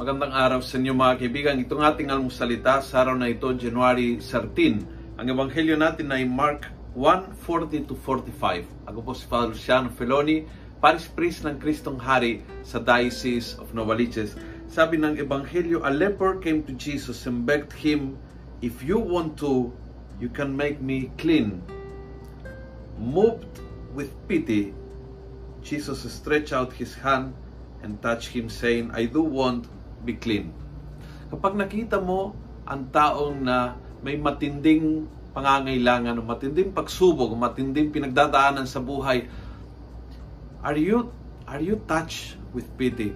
Magandang araw sa inyo mga kaibigan. Itong ating almusalita sa araw na ito, January 13. Ang ebanghelyo natin ay Mark 1:40 to 45. Ako po si Father Luciano Feloni, Paris Priest ng Kristong Hari sa Diocese of Novaliches. Sabi ng ebanghelyo, a leper came to Jesus and begged him, If you want to, you can make me clean. Moved with pity, Jesus stretched out his hand and touched him saying, I do want be clean. Kapag nakita mo ang taong na may matinding pangangailangan o matinding pagsubok o matinding pinagdadaanan sa buhay, are you are you touched with pity?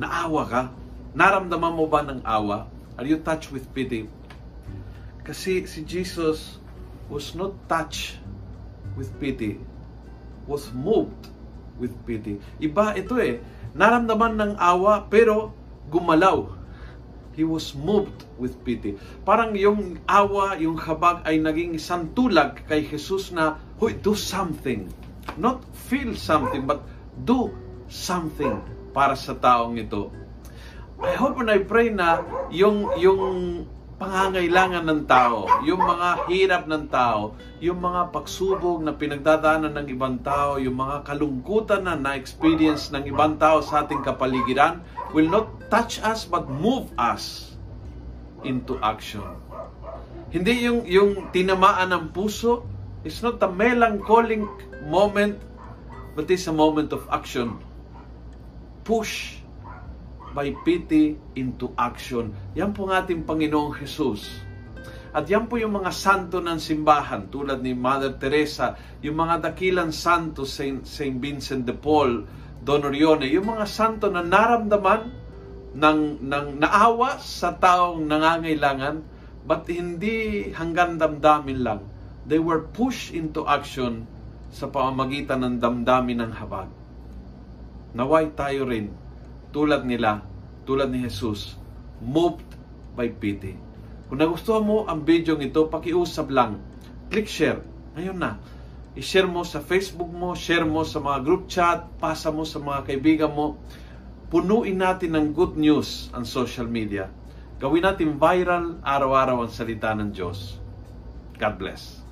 Naawa ka? Naramdaman mo ba ng awa? Are you touched with pity? Kasi si Jesus was not touched with pity, was moved with pity. Iba ito eh. Naramdaman ng awa pero gumalaw. He was moved with pity. Parang yung awa, yung habag ay naging isang tulag kay Jesus na, Hoy, do something. Not feel something, but do something para sa taong ito. I hope and I pray na yung, yung pangangailangan ng tao, yung mga hirap ng tao, yung mga pagsubok na pinagdadaanan ng ibang tao, yung mga kalungkutan na na-experience ng ibang tao sa ating kapaligiran will not touch us but move us into action. Hindi yung, yung tinamaan ng puso, it's not a melancholic moment, but it's a moment of action. Push by pity into action. Yan po ang ating Panginoong Jesus. At yan po yung mga santo ng simbahan tulad ni Mother Teresa, yung mga dakilang santo Saint, Saint Vincent de Paul, Don Orione, yung mga santo na naramdaman ng, ng naawa sa taong nangangailangan but hindi hanggang damdamin lang. They were pushed into action sa pamamagitan ng damdamin ng habag. Naway tayo rin tulad nila, tulad ni Jesus, moved by pity. Kung nagustuhan mo ang video ito, pakiusap lang. Click share. Ngayon na. I-share mo sa Facebook mo, share mo sa mga group chat, pasa mo sa mga kaibigan mo. Punuin natin ng good news ang social media. Gawin natin viral araw-araw ang salita ng Diyos. God bless.